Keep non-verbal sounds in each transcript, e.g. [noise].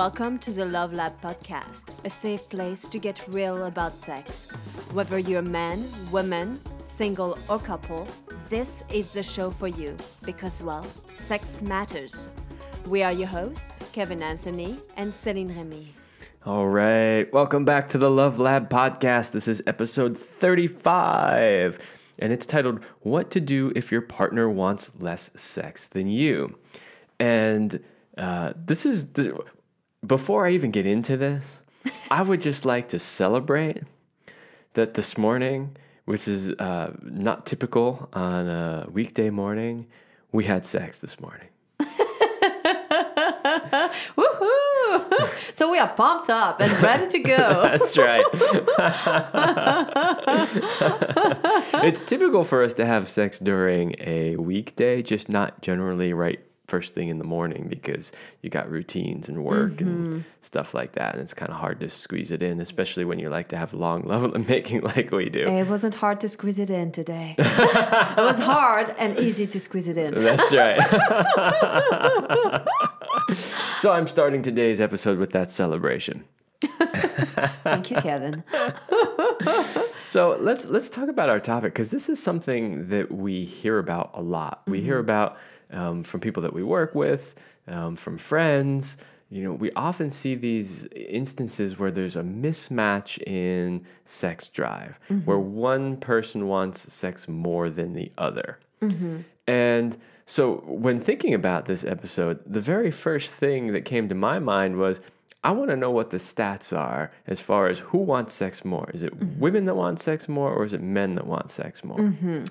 Welcome to the Love Lab podcast, a safe place to get real about sex. Whether you're a man, woman, single, or couple, this is the show for you because, well, sex matters. We are your hosts, Kevin Anthony and Celine Remy. All right. Welcome back to the Love Lab podcast. This is episode 35, and it's titled What to Do If Your Partner Wants Less Sex Than You. And uh, this is, before I even get into this, I would just like to celebrate that this morning, which is uh, not typical on a weekday morning, we had sex this morning. [laughs] Woohoo! so we are pumped up and ready to go. [laughs] That's right. [laughs] it's typical for us to have sex during a weekday, just not generally right first thing in the morning because you got routines and work mm-hmm. and stuff like that. And it's kind of hard to squeeze it in, especially when you like to have long level [laughs] of making like we do. It wasn't hard to squeeze it in today. [laughs] it was hard and easy to squeeze it in. That's right. [laughs] so I'm starting today's episode with that celebration. Thank you, Kevin. so let's let's talk about our topic because this is something that we hear about a lot. We mm-hmm. hear about um, from people that we work with, um, from friends. You know, we often see these instances where there's a mismatch in sex drive, mm-hmm. where one person wants sex more than the other. Mm-hmm. And so, when thinking about this episode, the very first thing that came to my mind was I want to know what the stats are as far as who wants sex more. Is it mm-hmm. women that want sex more, or is it men that want sex more? Mm-hmm.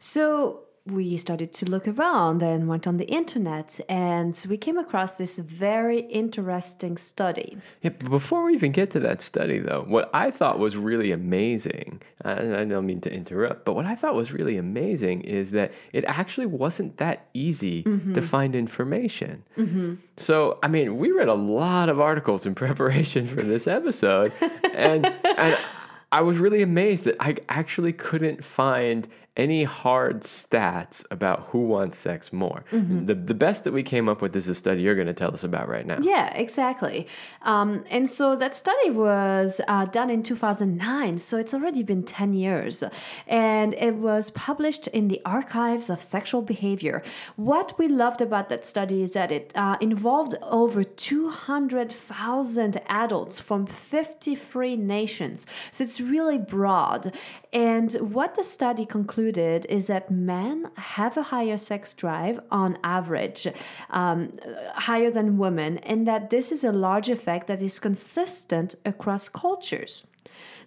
So, we started to look around and went on the internet and we came across this very interesting study. Yeah, before we even get to that study though, what I thought was really amazing, and I don't mean to interrupt, but what I thought was really amazing is that it actually wasn't that easy mm-hmm. to find information. Mm-hmm. So, I mean, we read a lot of articles in [laughs] preparation for this episode and and [laughs] I was really amazed that I actually couldn't find any hard stats about who wants sex more. Mm-hmm. The, the best that we came up with is a study you're going to tell us about right now. Yeah, exactly. Um, and so that study was uh, done in 2009, so it's already been 10 years. And it was published in the Archives of Sexual Behavior. What we loved about that study is that it uh, involved over 200,000 adults from 53 nations. So it's really broad. And what the study concluded is that men have a higher sex drive on average, um, higher than women, and that this is a large effect that is consistent across cultures.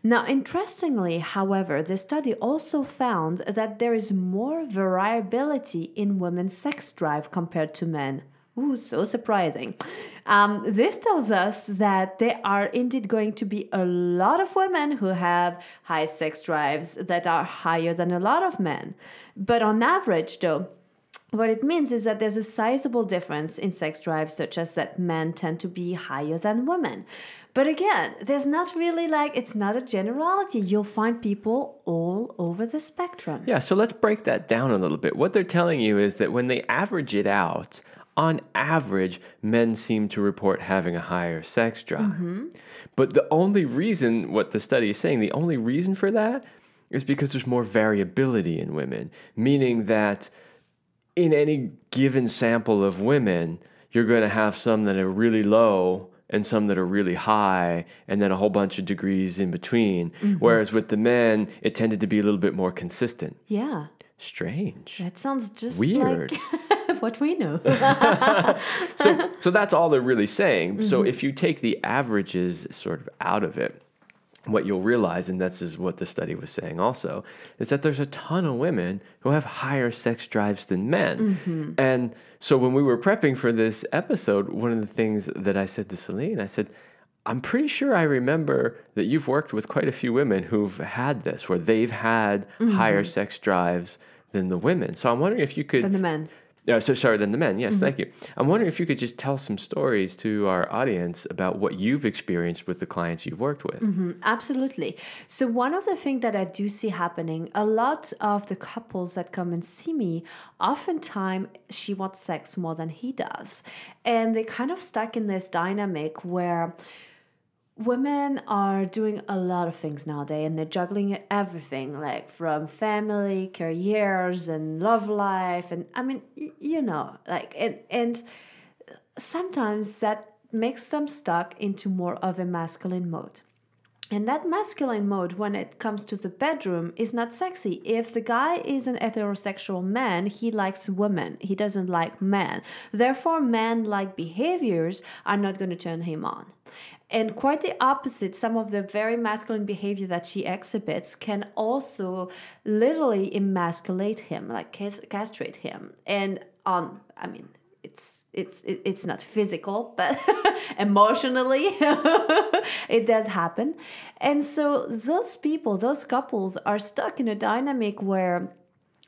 Now, interestingly, however, the study also found that there is more variability in women's sex drive compared to men. Ooh, so surprising. Um, this tells us that there are indeed going to be a lot of women who have high sex drives that are higher than a lot of men. But on average, though, what it means is that there's a sizable difference in sex drives, such as that men tend to be higher than women. But again, there's not really like, it's not a generality. You'll find people all over the spectrum. Yeah, so let's break that down a little bit. What they're telling you is that when they average it out, on average, men seem to report having a higher sex drive. Mm-hmm. But the only reason, what the study is saying, the only reason for that is because there's more variability in women, meaning that in any given sample of women, you're going to have some that are really low and some that are really high, and then a whole bunch of degrees in between. Mm-hmm. Whereas with the men, it tended to be a little bit more consistent. Yeah. Strange. That sounds just weird. Like [laughs] what we know. [laughs] [laughs] so, so that's all they're really saying. Mm-hmm. So if you take the averages sort of out of it, what you'll realize, and this is what the study was saying also, is that there's a ton of women who have higher sex drives than men. Mm-hmm. And so when we were prepping for this episode, one of the things that I said to Celine, I said, I'm pretty sure I remember that you've worked with quite a few women who've had this, where they've had mm-hmm. higher sex drives than the women. So I'm wondering if you could than the men. Yeah, so sorry, than the men. Yes, Mm-hmm. thank you. I'm wondering if you could just tell some stories to our audience about what you've experienced with the clients you've worked with. Absolutely. So, one of the things that I do see happening, a lot of the couples that come and see me, oftentimes she wants sex more than he does. And they kind of stuck in this dynamic where women are doing a lot of things nowadays and they're juggling everything like from family careers and love life and i mean you know like and and sometimes that makes them stuck into more of a masculine mode and that masculine mode, when it comes to the bedroom, is not sexy. If the guy is an heterosexual man, he likes women. He doesn't like men. Therefore, man like behaviors are not going to turn him on. And quite the opposite, some of the very masculine behavior that she exhibits can also literally emasculate him, like castrate him. And on, I mean, it's it's it's not physical but [laughs] emotionally [laughs] it does happen and so those people those couples are stuck in a dynamic where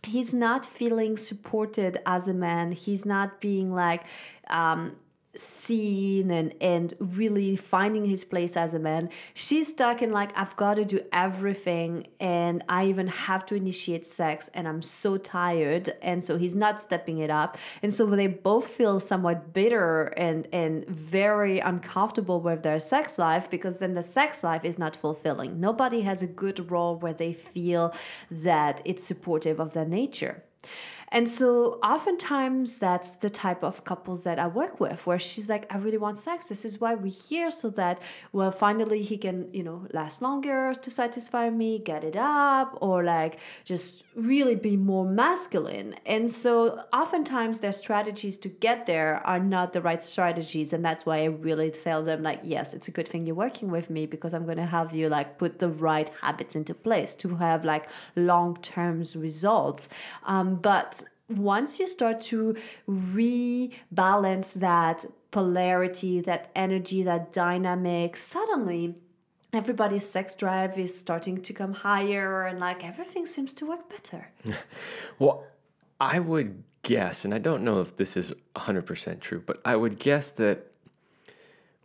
he's not feeling supported as a man he's not being like um seen and and really finding his place as a man. She's stuck in like i've got to do everything and i even have to initiate sex and i'm so tired and so he's not stepping it up. And so they both feel somewhat bitter and and very uncomfortable with their sex life because then the sex life is not fulfilling. Nobody has a good role where they feel that it's supportive of their nature and so oftentimes that's the type of couples that I work with where she's like, I really want sex. This is why we're here so that well finally he can, you know, last longer to satisfy me, get it up, or like just really be more masculine. And so oftentimes their strategies to get there are not the right strategies. And that's why I really tell them like, yes, it's a good thing you're working with me because I'm gonna have you like put the right habits into place to have like long term results. Um, but once you start to rebalance that polarity, that energy, that dynamic, suddenly everybody's sex drive is starting to come higher and like everything seems to work better. [laughs] Well, I would guess, and I don't know if this is 100% true, but I would guess that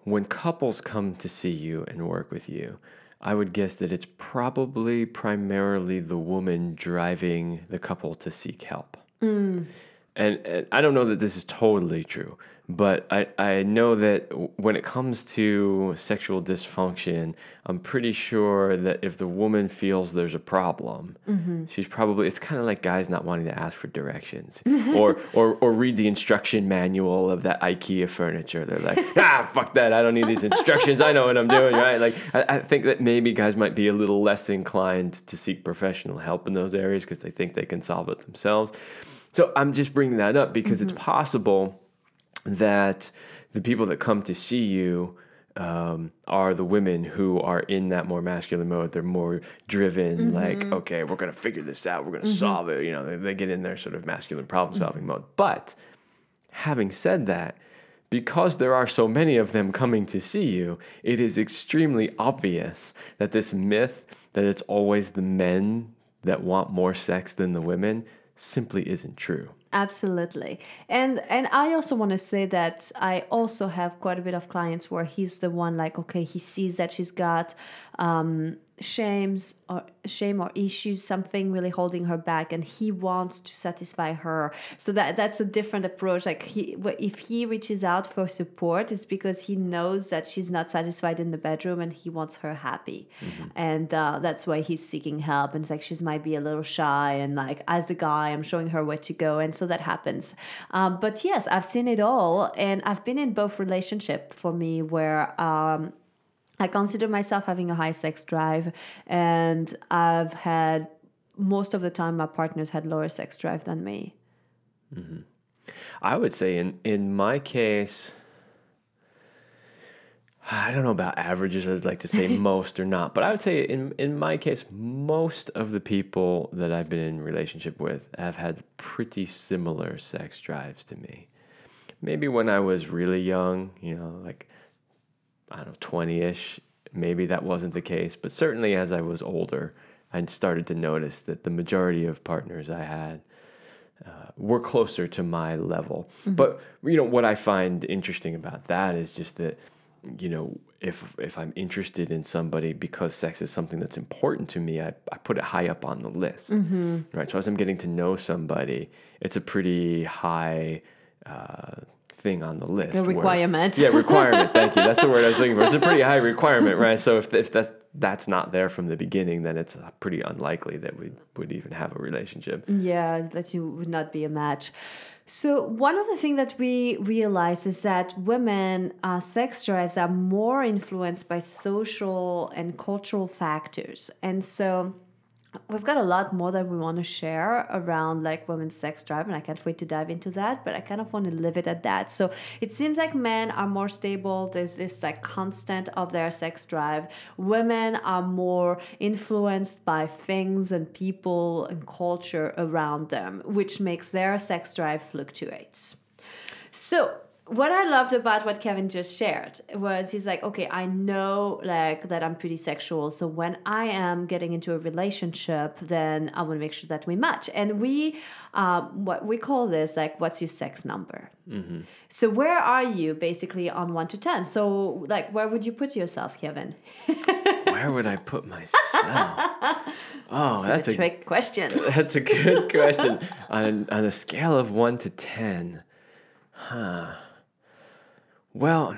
when couples come to see you and work with you, I would guess that it's probably primarily the woman driving the couple to seek help. Hmm. And, and I don't know that this is totally true, but I, I know that when it comes to sexual dysfunction, I'm pretty sure that if the woman feels there's a problem, she's probably it's kind of like guys not wanting to ask for directions [laughs] or, or or read the instruction manual of that IKEA furniture. They're like, [laughs] ah, fuck that, I don't need these instructions. I know what I'm doing, right? Like I, I think that maybe guys might be a little less inclined to seek professional help in those areas because they think they can solve it themselves. So I'm just bringing that up because it's mm-hmm. possible that the people that come to see you um, are the women who are in that more masculine mode. They're more driven, mm-hmm. like, okay, we're going to figure this out. We're going to mm-hmm. solve it. You know, they, they get in their sort of masculine problem solving mode. But having said that, because there are so many of them coming to see you, it is extremely obvious that this myth that it's always the men that want more sex than the women simply isn't true. Absolutely. And and I also want to say that I also have quite a bit of clients where he's the one like okay, he sees that she's got um shames or shame or issues something really holding her back and he wants to satisfy her. So that that's a different approach. Like he if he reaches out for support it's because he knows that she's not satisfied in the bedroom and he wants her happy. And uh, that's why he's seeking help and it's like she might be a little shy and like as the guy i'm showing her where to go and so that happens. Um, but yes i've seen it all and i've been in both relationship for me where um, I consider myself having a high sex drive, and I've had most of the time my partners had lower sex drive than me. Mm-hmm. I would say in in my case, I don't know about averages. I'd like to say [laughs] most or not, but I would say in in my case, most of the people that I've been in relationship with have had pretty similar sex drives to me. Maybe when I was really young, you know, like I don't know, twenty ish, maybe that wasn't the case, but certainly as I was older, I started to notice that the majority of partners I had uh, were closer to my level. But you know what I find interesting about that is just that you know if if I'm interested in somebody because sex is something that's important to me, I, I put it high up on the list. Right. So as I'm getting to know somebody, it's a pretty high uh, thing on the list. Whereas- requirement. yeah, requirement. Thank you. That's the word I was looking for. It's a pretty high [laughs] requirement, right? So if, if that's that's not there from the beginning, then it's pretty unlikely that we would even have a relationship. Yeah, that you would not be a match. So one of the things that we realize is that women uh, sex drives are more influenced by social and cultural factors, and so we've got a lot more that we want to share around like women's sex drive and i can't wait to dive into that but i kind of want to leave it at that. So it seems like men are more stable. There's this like constant of their sex drive. Women are more influenced by things and people and culture around them which makes their sex drive fluctuates. So what I loved about what Kevin just shared was he's like, okay, I know like that I'm pretty sexual. So when I am getting into a relationship, then I want to make sure that we match. And we, um, what we call this like, what's your sex number? So where are you basically on one to ten? So like, where would you put yourself, Kevin? [laughs] Where would I put myself? [laughs] Oh, that's a a trick question. [laughs] that's a good question. on on a scale of one to ten, huh? Well,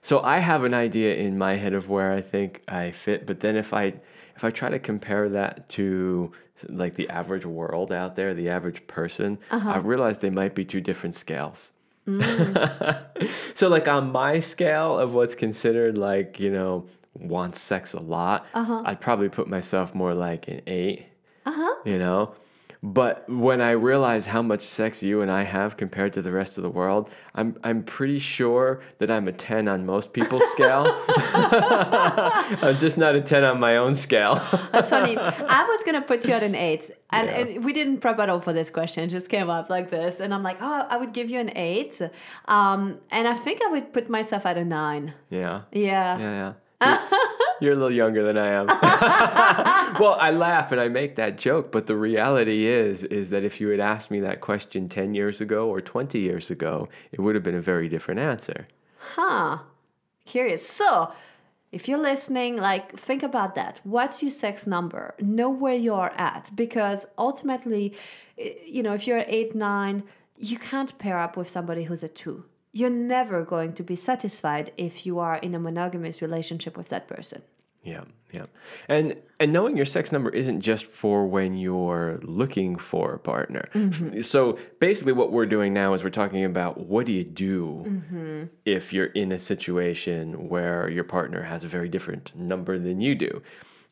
so I have an idea in my head of where I think I fit, but then if I if I try to compare that to like the average world out there, the average person, I uh-huh. realize they might be two different scales. Mm. [laughs] so like on my scale of what's considered like, you know, wants sex a lot, uh-huh. I'd probably put myself more like an 8. Uh-huh. You know? But when I realize how much sex you and I have compared to the rest of the world, I'm I'm pretty sure that I'm a 10 on most people's scale. [laughs] I'm just not a 10 on my own scale. [laughs] That's funny. I was gonna put you at an eight, and, Yeah. and we didn't prep at all for this question. It just came up like this, and I'm like, oh, I would give you an eight, um, and I think I would put myself at a nine. yeah. Yeah. Yeah, yeah. [laughs] You're, a little younger than I am. [laughs] well, I laugh and I make that joke, but the reality is is that if you had asked me that question 10 years ago or 20 years ago, it would have been a very different answer. Huh. Curious. So, if you're listening, like, think about that. What's your sex number? Know where you're at because ultimately, eh, you know, if you're at eight, nine, you can't pair up with somebody who's a two. You're never going to be satisfied if you are in a monogamous relationship with that person. Yeah, yeah. And and knowing your sex number isn't just for when you're looking for a partner. Mm-hmm. So basically what we're doing now is we're talking about what do you do mm-hmm. if you're in a situation where your partner has a very different number than you do.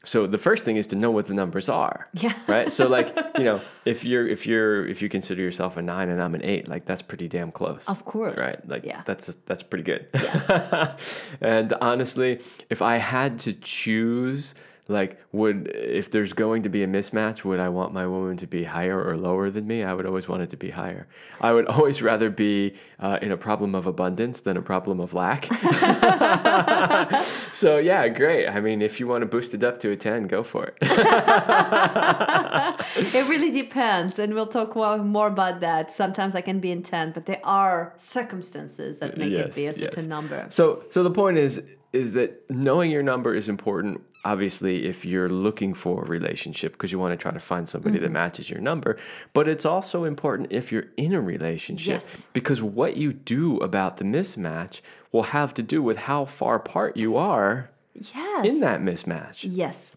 So the first thing is to know what the numbers are. Yeah. Right? So like, [laughs] you know, if you're if you're if you consider yourself a 9 and I'm an 8, like that's pretty damn close. Of course. Right? Like Yeah. that's that's pretty good. [laughs] and honestly, if I had to choose, like, would if there's going to be a mismatch, would I want my woman to be higher or lower than me? I would always want it to be higher. I would [laughs] always rather be uh, in a problem of abundance than a problem of lack. [laughs] so yeah, great. I mean, if you want to boost it up to a ten, go for it. [laughs] It really depends, and we'll talk more more about that. Sometimes I can be intent, but there are circumstances that make it be a certain yes. number. So so the point is is that knowing your number is important obviously if you're looking for a relationship because you want to try to find somebody Mm-hmm. that matches your number, but it's also important if you're in a relationship Yes. because what you do about the mismatch will have to do with how far apart you are Yes. in that mismatch. Yes.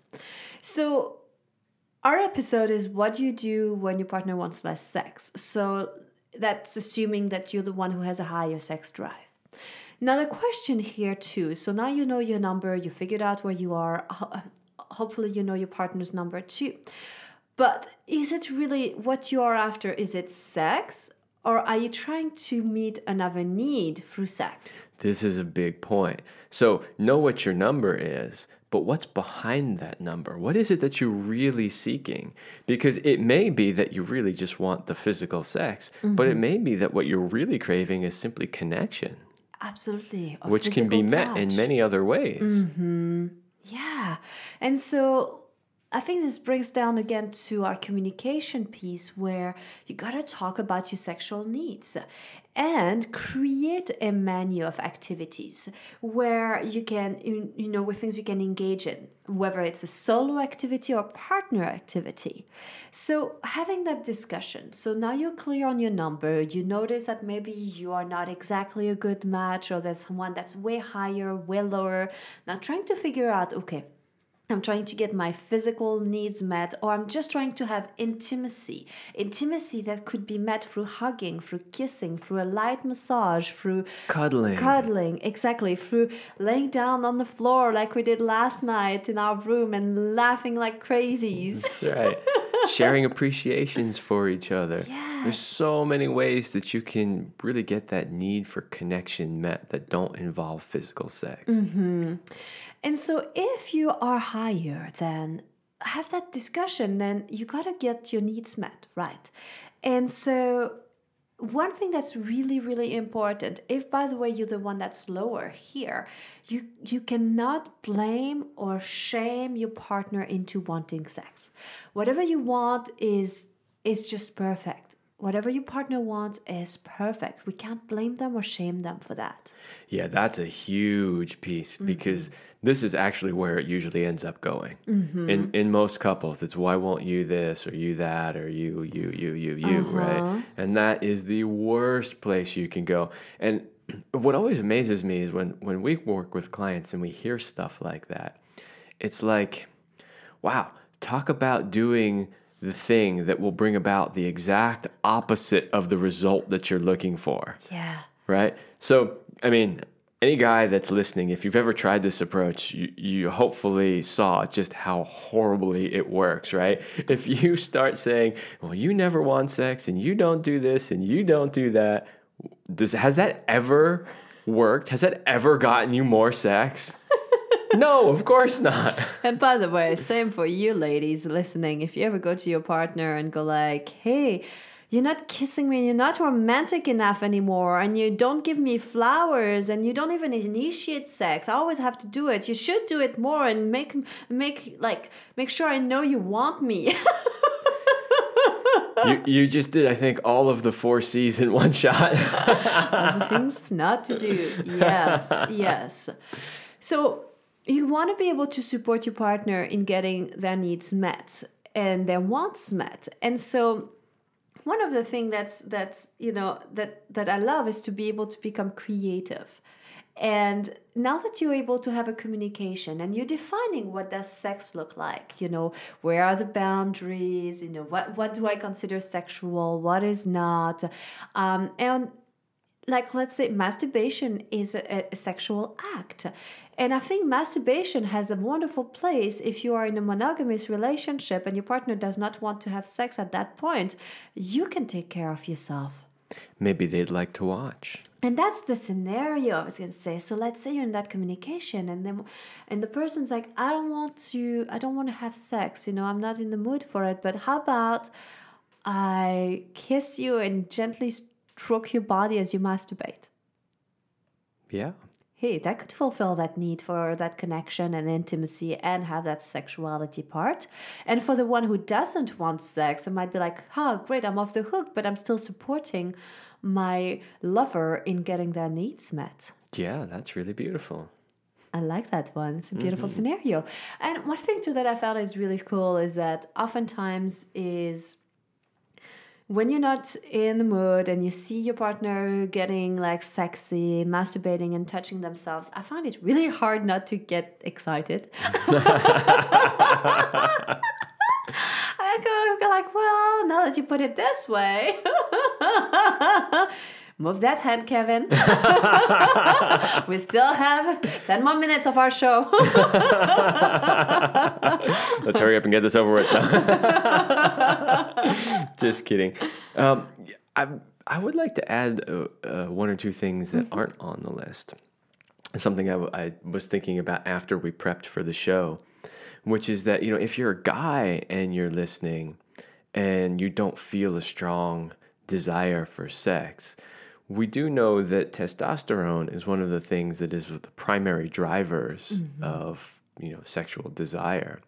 So our episode is what you do when your partner wants less sex. So that's assuming that you're the one who has a higher sex drive. Now the question here too. So now you know your number, you figured out where you are. Uh, hopefully you know your partner's number too. But is it really what you are after? Is it sex? Or are you trying to meet another need through sex? This is a big point. So, know what your number is, but what's behind that number? What is it that you're really seeking? Because it may be that you really just want the physical sex, but it mm-hmm. may be that what you're really craving is simply connection, Absolutely. which can be physical met in many other ways. Mm-hmm. Yeah. And so I think this brings down again to our communication piece where you got to talk about your sexual needs and create a menu of activities where you can you, know with things you can engage in whether it's a solo activity or partner activity. So having that discussion so now you're clear on your number you notice that maybe you are not exactly a good match or there's one that's way higher way lower now trying to figure out okay I'm trying to get my physical needs met, or I'm just trying to have intimacy. Intimacy that could be met through hugging, through kissing, through a light massage, through Cuddling. cuddling, exactly, through laying down on the floor like we did last night in our room and laughing like crazies. That's right. Sharing appreciations for each other. There's so many ways that you can really get that need for connection met that don't involve physical sex. Mm-hmm. And so if you are higher, then have that discussion, then you gotta get your needs met, right? And so one thing that's really really important if by the way you're the one that's lower here you you cannot blame or shame your partner into wanting sex whatever you want is is just perfect whatever your partner wants is perfect we can't blame them or shame them for that Yeah, that's a huge piece mm-hmm. because this is actually where it usually ends up going. Mm-hmm. In in most couples, it's why won't you this or you that or you you you you you right? Uh-huh. And that is the worst place you can go. And what always amazes me is when when we work with clients and we hear stuff like that, it's like, wow, talk about doing the thing that will bring about the exact opposite of the result that you're looking for yeah right? So, I mean, any guy that's listening, if you've ever tried this approach, you, you hopefully saw just how horribly it works, right? If you start saying, well, you never want sex and you don't do this and you don't do that, does, has that ever worked? Has that ever gotten you more sex? No, of course not. [laughs] And by the way, same for you ladies listening. If you ever go to your partner and go like, "Hey, you're not kissing me, you're not romantic enough anymore, and you don't give me flowers, and you don't even initiate sex. I always have to do it. You should do it more and make make like make sure I know you want me." [laughs] you, you just did, I think, all of the four C's in one shot. things not to do. [laughs] Yes, yes. So you want to be able to support your partner in getting their needs met and their wants met. And so one of the things that's that's you know that that I love is to be able to become creative. And now that you're able to have a communication and you're defining what does sex look like, you know, where are the boundaries, you know, what what do I consider sexual, what is not, um, and like let's say masturbation is a, a sexual act and i think masturbation has a wonderful place if you are in a monogamous relationship and your partner does not want to have sex at that point you can take care of yourself Maybe they'd like to watch. and that's the scenario i was going to say so let's say you're in that communication and then and the person's like i don't want to i don't want to have sex you know i'm not in the mood for it but how about i kiss you and gently stroke your body as you masturbate Yeah. Hey, that could fulfill that need for that connection and intimacy and have that sexuality part. And for the one who doesn't want sex, it might be like, oh, great, I'm off the hook, but I'm still supporting my lover in getting their needs met. Yeah, that's really beautiful. I like that one. It's a beautiful mm-hmm. scenario. And one thing too that I found is really cool is that oftentimes is when you're not in the mood and you see your partner getting like sexy, masturbating and touching themselves, I find it really hard not to get excited. [laughs] I go, go like, well, now that you put it this way, [laughs] move that hand, Kevin. [laughs] we still have 10 more minutes of our show. [laughs] Let's hurry up and get this over with. [laughs] Just kidding. Um, I I would like to add uh, uh, one or two things that aren't on the list. Something I, w- I was thinking about after we prepped for the show, which is that you know if you're a guy and you're listening, and you don't feel a strong desire for sex. We do know that testosterone is one of the things that is the primary drivers mm-hmm. of you know sexual desire.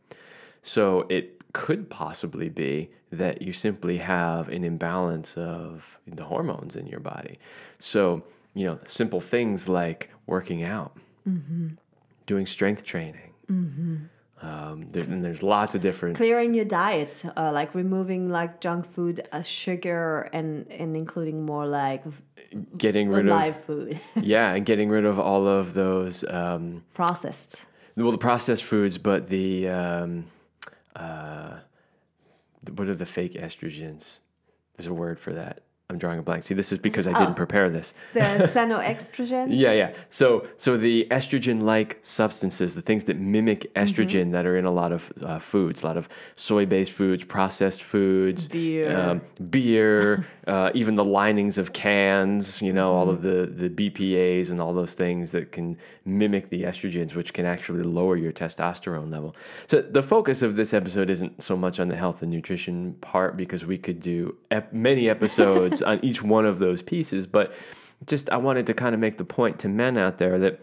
So it could possibly be that you simply have an imbalance of the hormones in your body. So, you know, simple things like working out, mm-hmm. doing strength training. Mm-hmm. Um, there, and there's lots of different Clearing your diet, uh, like removing like junk food, uh, sugar, and and including more like getting rid of live food, [laughs] yeah, and getting rid of all of those um, processed. well the processed foods, but the um, uh, what are the fake estrogens? There's a word for that. I'm drawing a blank. See, this is because I Oh. didn't prepare this. The [laughs] xenoestrogen. Yeah, yeah. So, so the estrogen-like substances, the things that mimic estrogen that are in a lot of uh, foods, a lot of soy-based foods, processed foods, Beer. um, beer, [laughs] uh, even the linings of cans. You know, all of the the BPA's and all those things that can mimic the estrogens, which can actually lower your testosterone level. So, the focus of this episode isn't so much on the health and nutrition part because we could do ep- many [laughs] episodes on each one of those pieces, but just I wanted to kind of make the point to men out there that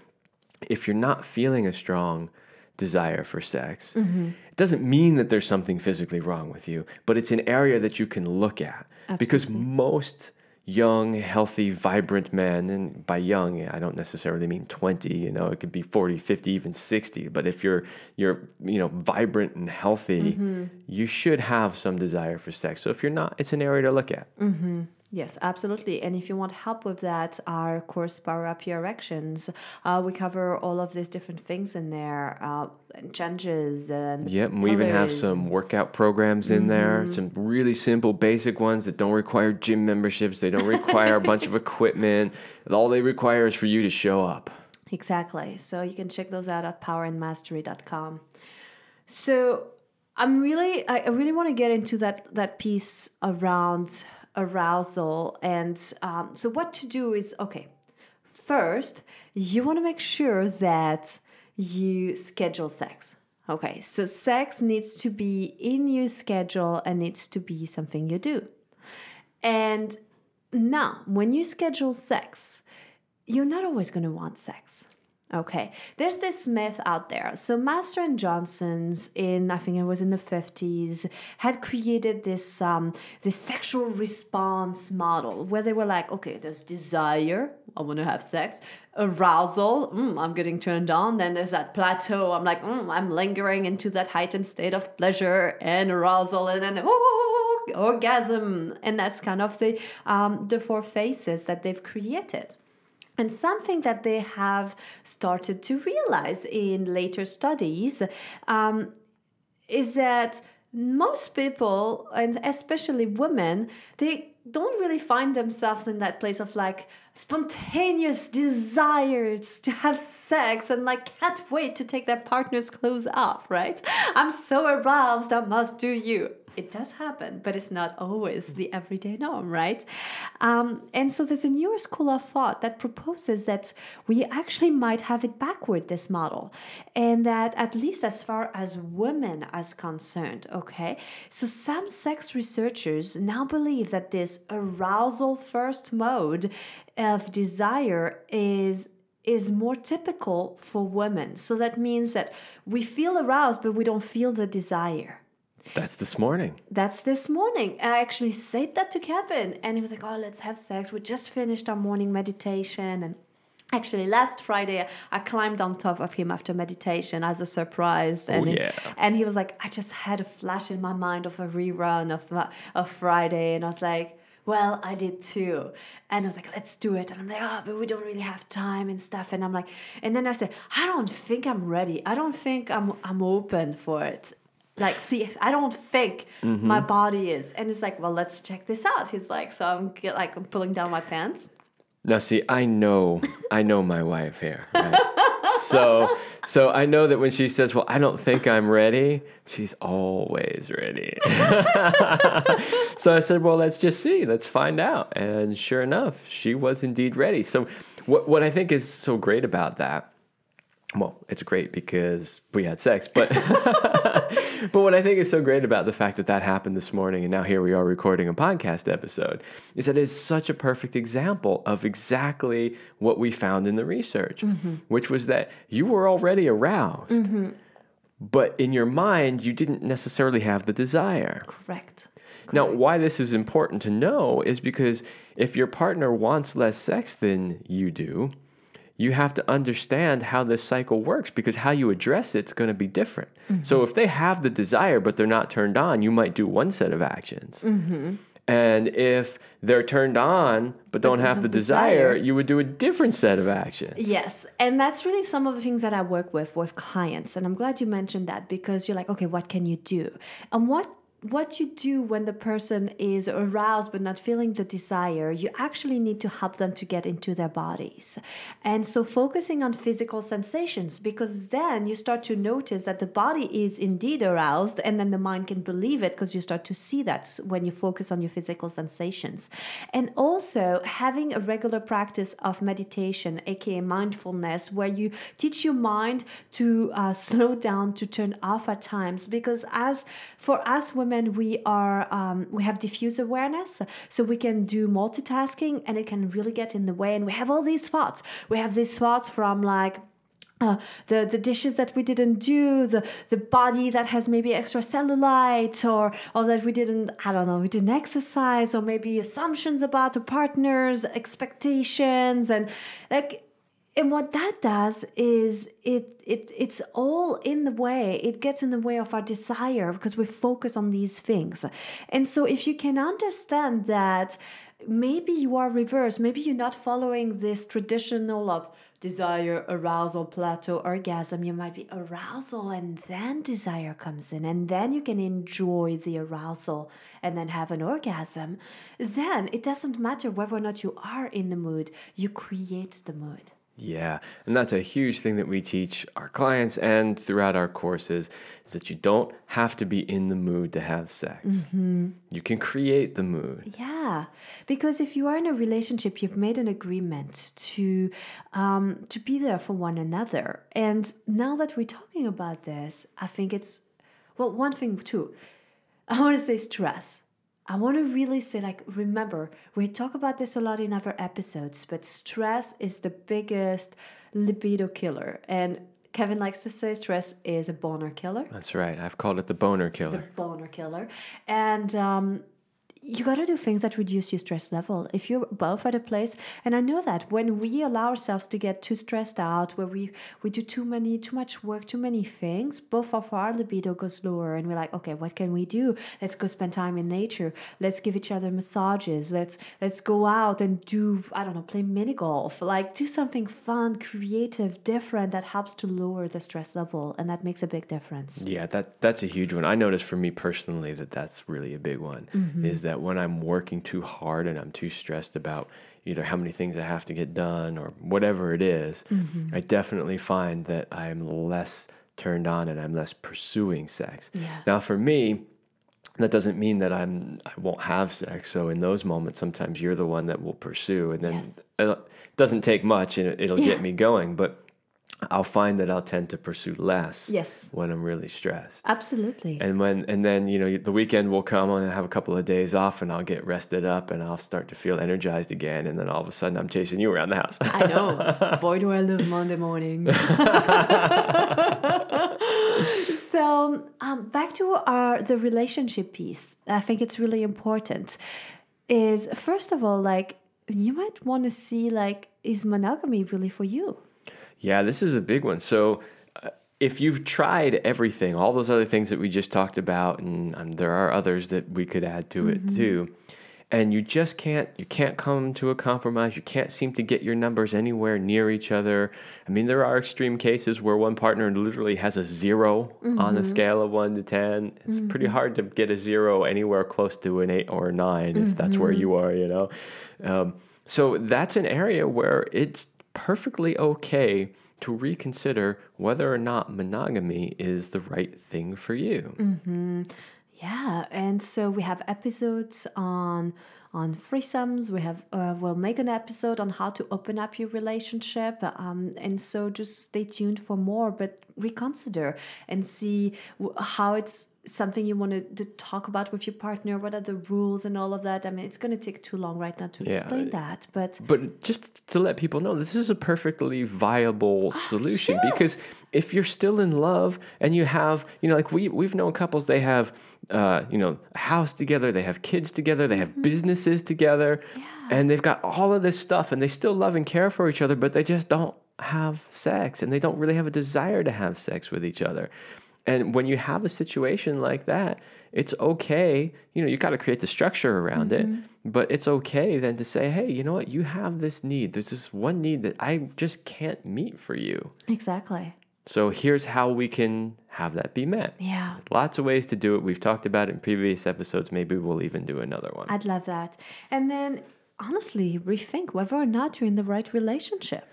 if you're not feeling a strong desire for sex, it doesn't mean that there's something physically wrong with you, but it's an area that you can look at because most young, healthy, vibrant men, and by young, I don't necessarily mean 20, you know, it could be 40, 50, even 60, but if you're you're, you know, vibrant and healthy, mm-hmm. you should have some desire for sex. So if you're not, it's an area to look at. Mm-hmm. Yes, absolutely. And if you want help with that, our course Power Up Your Erections, uh, we cover all of these different things in there, uh, and changes and Yep, and we even have some workout programs in there, Mm-hmm. some really simple, basic ones that don't require gym memberships. They don't require a [laughs] bunch of equipment. All they require is for you to show up. Exactly. So you can check those out at powerandmastery.com. So I'm really, I I really want to get into that that piece around arousal, and um, so what to do is okay. First, you want to make sure that you schedule sex. Okay, so sex needs to be in your schedule and needs to be something you do. And now, when you schedule sex, you're not always going to want sex. Okay, there's this myth out there. So Master and Johnson's in I think it was in the 50s had created this um this sexual response model where they were like, okay, there's desire, I want to have sex, arousal, mm, I'm getting turned on. Then there's that plateau, I'm like, mm, I'm lingering into that heightened state of pleasure and arousal, and then oh, orgasm, and that's kind of the um, the four phases that they've created. And something that they have started to realize in later studies um, is that most people, and especially women, they don't really find themselves in that place of like spontaneous desires to have sex and like can't wait to take their partner's clothes off, right? I'm so aroused, I must do you. It does happen, but it's not always the everyday norm, right? Um, and so there's a newer school of thought that proposes that we actually might have it backward, this model, and that at least as far as women as concerned, okay? So some sex researchers now believe that this arousal first mode of desire is is more typical for women. So that means that we feel aroused but we don't feel the desire. That's this morning. That's this morning. I actually said that to Kevin, and he was like, "Oh, let's have sex." We just finished our morning meditation, and actually, last Friday I climbed on top of him after meditation as a surprise, and he- yeah. and he was like, "I just had a flash in my mind of a rerun of uh, of Friday," and I was like. Well, I did too. And I was like, let's do it. And I'm like, oh, but we don't really have time and stuff. And I'm like, and then I said, I don't think I'm ready. I don't think I'm I'm open for it like see i don't think my mm-hmm. body is and it's like well let's check this out he's like so i'm get, like i'm pulling down my pants Now, see, I know, I know my wife here. Right? [laughs] so, so I know that when she says, "Well, I don't think I'm ready," she's always ready. [laughs] so I said, "Well, let's just see, let's find out." And sure enough, she was indeed ready. So, what what I think is so great about that well, it's great because we had sex, but [laughs] but what I think is so great about the fact that that happened this morning, and now here we are recording a podcast episode, is that it's such a perfect example of exactly what we found in the research, mm-hmm. which was that you were already aroused, mm-hmm. but in your mind, you didn't necessarily have the desire. Correct. Now, why this is important to know is because if your partner wants less sex than you do, you have to understand how this cycle works because how you address it's going to be different. So mm-hmm. if they have the desire but they're not turned on, you might do one set of actions. Mm-hmm. And if they're turned on but don't have the desire, desire. you would do a different set of actions. Yes, and that's really some of the things that I work with with clients, and I'm glad you mentioned that because you're like, okay, what can you do? And what what you do when the person is aroused but not feeling the desire, you actually need to help them to get into their bodies. And so focusing on physical sensations because then you start to notice that the body is indeed aroused and then the mind can believe it because you start to see that when you focus on your physical sensations. And also having a regular practice of meditation, aka mindfulness, where you teach your mind to uh, slow down, to turn off at times because as for us women we are um, we have diffuse awareness so we can do multitasking and it can really get in the way. And we have all these thoughts. We have these thoughts from like uh, the the dishes that we didn't do, the the body that has maybe extra cellulite, or or that we didn't I don't know we didn't exercise, or maybe assumptions about the partners, expectations, and like and what that does is it it it's all in the way it gets in the way of our desire because we focus on these things. And so if you can understand that maybe you are reverse maybe you're not following this traditional of desire arousal plateau orgasm you might be arousal and then desire comes in and then you can enjoy the arousal and then have an orgasm then it doesn't matter whether or not you are in the mood you create the mood Yeah, and that's a huge thing that we teach our clients and throughout our courses is that you don't have to be in the mood to have sex. You can create the mood. Yeah, because if you are in a relationship, you've made an agreement to um, to be there for one another. And now that we're talking about this, I think it's well, one thing too. [laughs] I want to say stress. I want to really say, like, remember, we talk about this a lot in other episodes, but stress is the biggest libido killer. And Kevin likes to say stress is a boner killer That's right. I've called it the boner killer. The boner killer. And um, you got to do things that reduce your stress level. If you're both at a place, and I know that when we allow ourselves to get too stressed out, where we we do too many, too much work, too many things, both of our libido goes lower, and we're like, okay, what can we do? Let's go spend time in nature. Let's give each other massages. Let's let's go out and do I don't know, play mini golf. Like do something fun, creative, different that helps to lower the stress level, and that makes a big difference. Yeah, that that's a huge one. I noticed for me personally that that's really a big one. Mm-hmm. Is that when I'm working too hard and I'm too stressed about either how many things I have to get done or whatever it is, mm-hmm. I definitely find that I'm less turned on and I'm less pursuing sex. Yeah. Now for me, that doesn't mean that I'm I won't have sex. So in those moments, sometimes you're the one that will pursue, and then Yes. it doesn't take much, and it, it'll Yeah. get me going. But I'll find that I'll tend to pursue less Yes. when I'm really stressed. Absolutely. And when and then you know the weekend will come and I have a couple of days off and I'll get rested up and I'll start to feel energized again and then all of a sudden I'm chasing you around the house. I know. [laughs] Boy, do I love Monday morning. [laughs] so um, back to our the relationship piece. I think it's really important. Is first of all like you might want to see like is monogamy really for you? Yeah, this is a big one. So, uh, if you've tried everything, all those other things that we just talked about, and um, there are others that we could add to it too, and you just can't, you can't come to a compromise. You can't seem to get your numbers anywhere near each other. I mean, there are extreme cases where one partner literally has a 0 on a scale of one to ten. It's pretty hard to get a zero anywhere close to an eight or a 9 if that's where you are. You know, um, so that's an area where it's perfectly okay to reconsider whether or not monogamy is the right thing for you. Yeah, and so we have episodes on on threesomes. We have uh, we'll make an episode on how to open up your relationship. Um, and so just stay tuned for more, but reconsider and see how it's something you want to, to talk about with your partner? What are the rules and all of that? I mean it's going to take too long right now to Yeah. explain that but But just to let people know, this is a perfectly viable solution because if you're still in love and you have, you know, like we we've known couples, they have, uh, you know, a house together, they have kids together, they have businesses together, and they've got all of this stuff, and they still love and care for each other, but they just don't have sex, and they don't really have a desire to have sex with each other. And when you have a situation like that, it's okay. You know, you got to create the structure around it, mm-hmm. but it's okay then to say, hey, you know what? You have this need. There's this one need that I just can't meet for you. exactly So here's how we can have that be met. yeah Lots of ways to do it. We've talked about it in previous episodes. Maybe we'll even do another one. i'd love that and then honestly rethink whether or not you're in the right relationship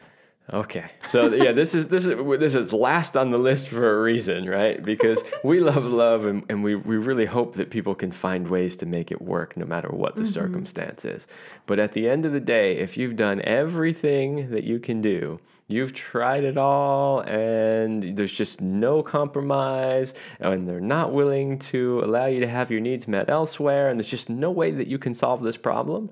Okay. So yeah, this is this is this is last on the list for a reason, right? Because we love love and, and we, we really hope that people can find ways to make it work no matter what the mm-hmm. circumstance is. But at the end of the day, if you've done everything that you can do, you've tried it all and there's just no compromise and they're not willing to allow you to have your needs met elsewhere and there's just no way that you can solve this problem,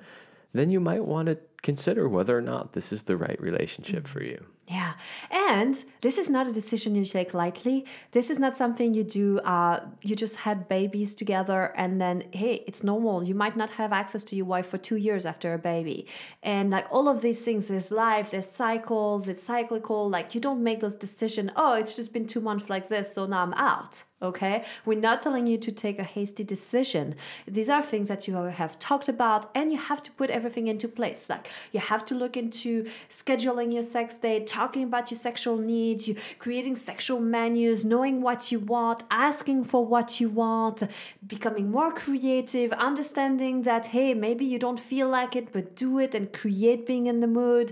then you might want to consider whether or not this is the right relationship for you. Yeah. And this is not a decision you take lightly. This is not something you do, uh, you just had babies together and then, hey, it's normal. You might not have access to your wife for two years after a baby. And like all of these things, there's life, there's cycles, it's cyclical. Like you don't make those decisions, oh, it's just been two months like this, so now I'm out. Okay, we're not telling you to take a hasty decision. These are things that you have talked about, and you have to put everything into place. Like you have to look into scheduling your sex date, talking about your sexual needs, you creating sexual menus, knowing what you want, asking for what you want, becoming more creative, understanding that hey, maybe you don't feel like it, but do it and create being in the mood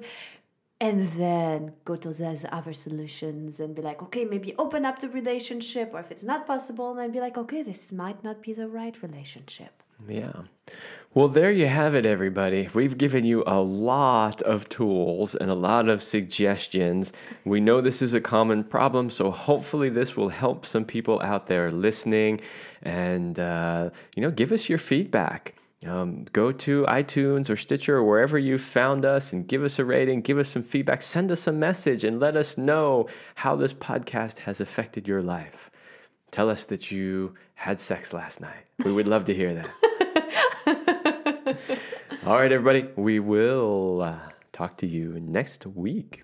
and then go to those other solutions and be like, okay, maybe open up the relationship, or if it's not possible, then be like, okay, this might not be the right relationship. Yeah. Well, there you have it, everybody. We've given you a lot of tools and a lot of suggestions. We know this is a common problem, so hopefully this will help some people out there listening. And, uh, you know, give us your feedback. Um, go to iTunes or Stitcher or wherever you found us and give us a rating, give us some feedback, send us a message, and let us know how this podcast has affected your life. Tell us that you had sex last night. We would love to hear that. [laughs] All right, everybody, we will uh, talk to you next week.